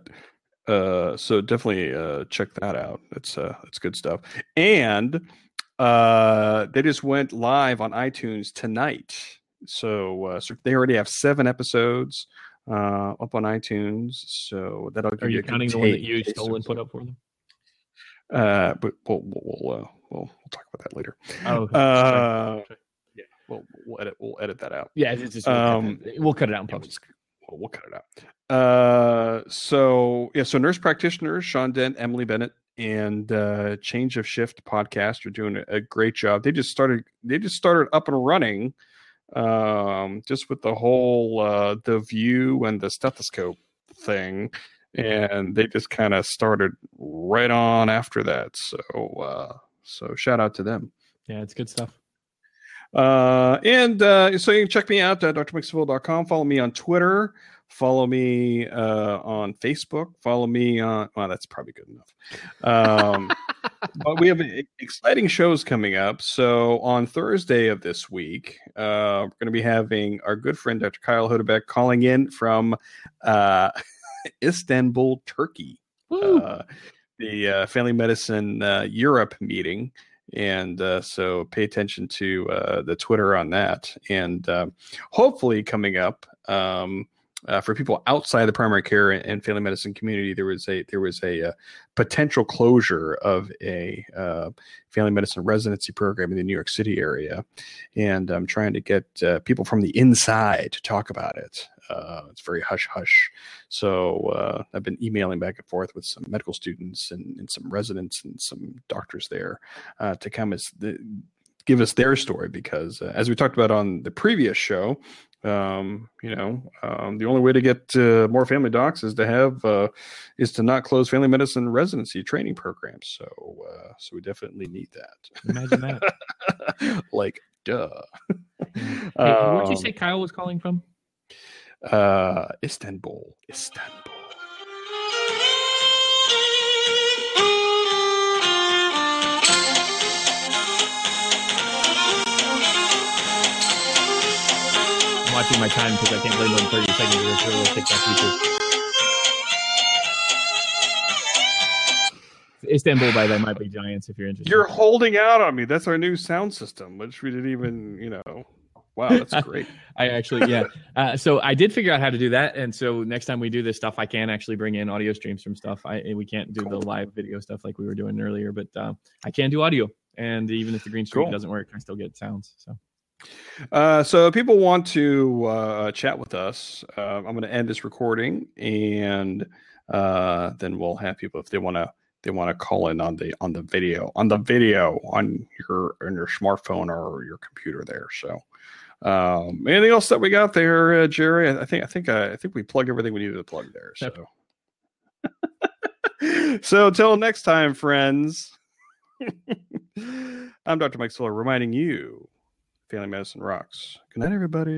uh, so definitely uh, check that out. It's uh, it's good stuff. And uh, they just went live on iTunes tonight. So, uh, so they already have seven episodes uh, up on iTunes. So that'll give Are you a counting the one that you stole and put up for them? Uh, but we'll we'll we'll, uh, we'll, we'll talk about that later. Oh, okay. Uh, Okay. yeah, we'll we'll edit we'll edit that out. yeah, it's just um, we'll cut it out in post. we'll, we'll cut it out. Uh, so yeah, so nurse practitioners Sean Dent, Emily Bennett, and uh, Change of Shift podcast are doing a, a great job. They just started. They just started up and running, um, just with the whole uh, the view and the stethoscope thing, and they just kind of started right on after that. So uh, so shout out to them. Yeah, it's good stuff. Uh, and uh, so you can check me out at drmikesevilla.com. Follow me on Twitter. Follow me uh, on Facebook. Follow me on. Well, that's probably good enough. Um, but we have exciting shows coming up. So on Thursday of this week, uh, we're going to be having our good friend Dr. Kyle Hodebek calling in from uh, Istanbul, Turkey uh, the uh, Family Medicine uh, Europe meeting. And uh, so pay attention to uh, the Twitter on that. And hopefully, coming up um, uh, for people outside the primary care and, family medicine community, there was a there was a, uh potential closure of a uh, family medicine residency program in the New York City area, and I'm trying to get uh, people from the inside to talk about it. Uh, it's very hush hush. So uh, I've been emailing back and forth with some medical students and, and some residents and some doctors there to come as the, give us their story because uh, as we talked about on the previous show, um, you know, um, the only way to get uh, more family docs is to have uh, is to not close family medicine residency training programs. So uh, so we definitely need that. Imagine that. like duh. Hey, where'd you Um, say Kyle was calling from? Uh, Istanbul, Istanbul. Watching my time because I can't play more than 30 seconds of this little TikTok feature. Istanbul by They Might Be Giants, if you're interested. You're holding out on me. That's our new sound system, which we didn't even, you know. Wow, that's great. I actually, yeah. Uh, so I did figure out how to do that, and so next time we do this stuff, I can actually bring in audio streams from stuff. I we can't do Cool. the live video stuff like we were doing earlier, but uh, I can do audio, and even if the green screen Cool. doesn't work, I still get sounds. So Uh, so, if people want to uh, chat with us, uh, I'm going to end this recording, and uh, then we'll have people if they want to they want to call in on the on the video on the video on your on your smartphone or your computer there. So, um, anything else that we got there, uh, Gerry? I think I think uh, I think we plugged everything we needed to plug there. So, so till next time, friends. I'm Dr. Mike Fuller reminding you Family Medicine Rocks. Good night, everybody.